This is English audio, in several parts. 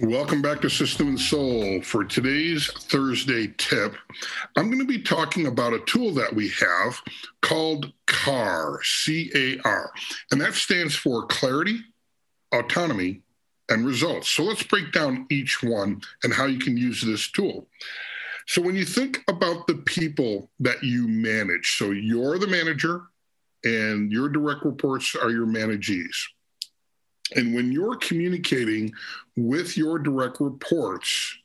Welcome back to System and Soul. For today's Thursday tip, I'm going to be talking about a tool that we have called CAR, C A R, and that stands for Clarity, Autonomy, and Results. So let's break down each one and how you can use this tool. So when you think about the people that you manage, so you're the manager and your direct reports are your managees. And when you're communicating with your direct reports,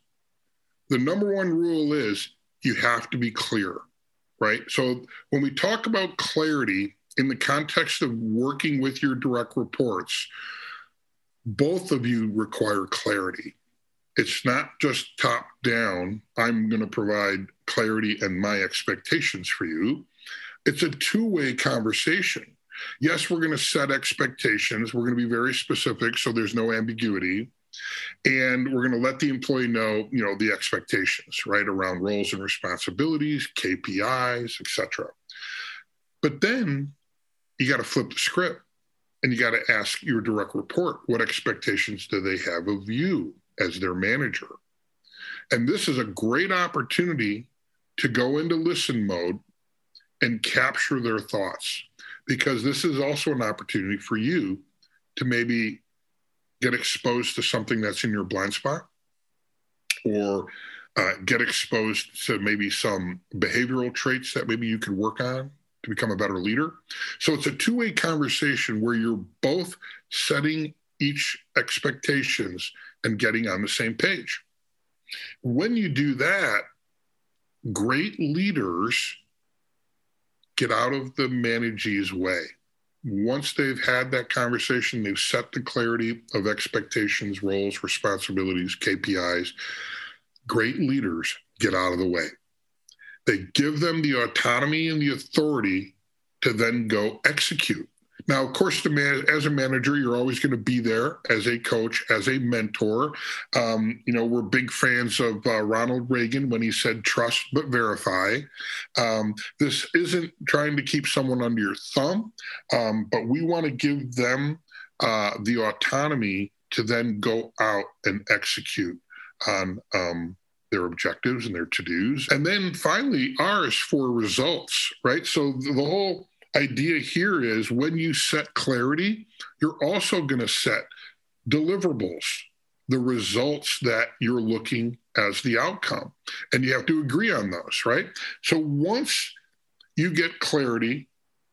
the number one rule is you have to be clear, right? So when we talk about clarity in the context of working with your direct reports, both of you require clarity. It's not just top down, I'm going to provide clarity and my expectations for you. It's a two way conversation yes, we're going to set expectations. We're going to be very specific so there's no ambiguity. And we're going to let the employee know, you know, the expectations, right, around roles and responsibilities, KPIs, etc. But then you got to flip the script and you got to ask your direct report what expectations do they have of you as their manager? And this is a great opportunity to go into listen mode and capture their thoughts because this is also an opportunity for you to maybe get exposed to something that's in your blind spot or uh, get exposed to maybe some behavioral traits that maybe you could work on to become a better leader. So it's a two way conversation where you're both setting each expectations and getting on the same page. When you do that, great leaders get out of the managee's way. Once they've had that conversation, they've set the clarity of expectations, roles, responsibilities, KPIs. Great leaders get out of the way. They give them the autonomy and the authority to then go execute. Now, of course, as a manager, you're always going to be there as a coach, as a mentor. Um, you know, we're big fans of uh, Ronald Reagan when he said, trust but verify. Um, this isn't trying to keep someone under your thumb, um, but we want to give them uh, the autonomy to then go out and execute on um, their objectives and their to dos. And then finally, R is for results, right? So the whole idea here is when you set clarity, you're also going to set deliverables, the results that you're looking as the outcome. And you have to agree on those, right? So once you get clarity,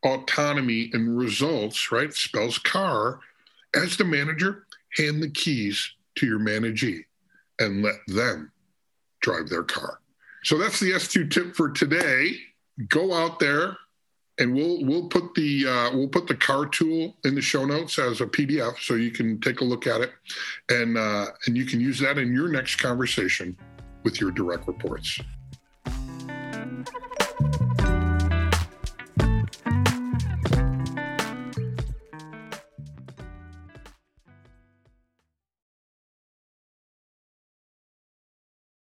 autonomy, and results, right? Spells car. As the manager, hand the keys to your managee and let them drive their car. So that's the S2 tip for today. Go out there, and we'll we'll put the uh, we'll put the car tool in the show notes as a PDF, so you can take a look at it, and uh, and you can use that in your next conversation with your direct reports.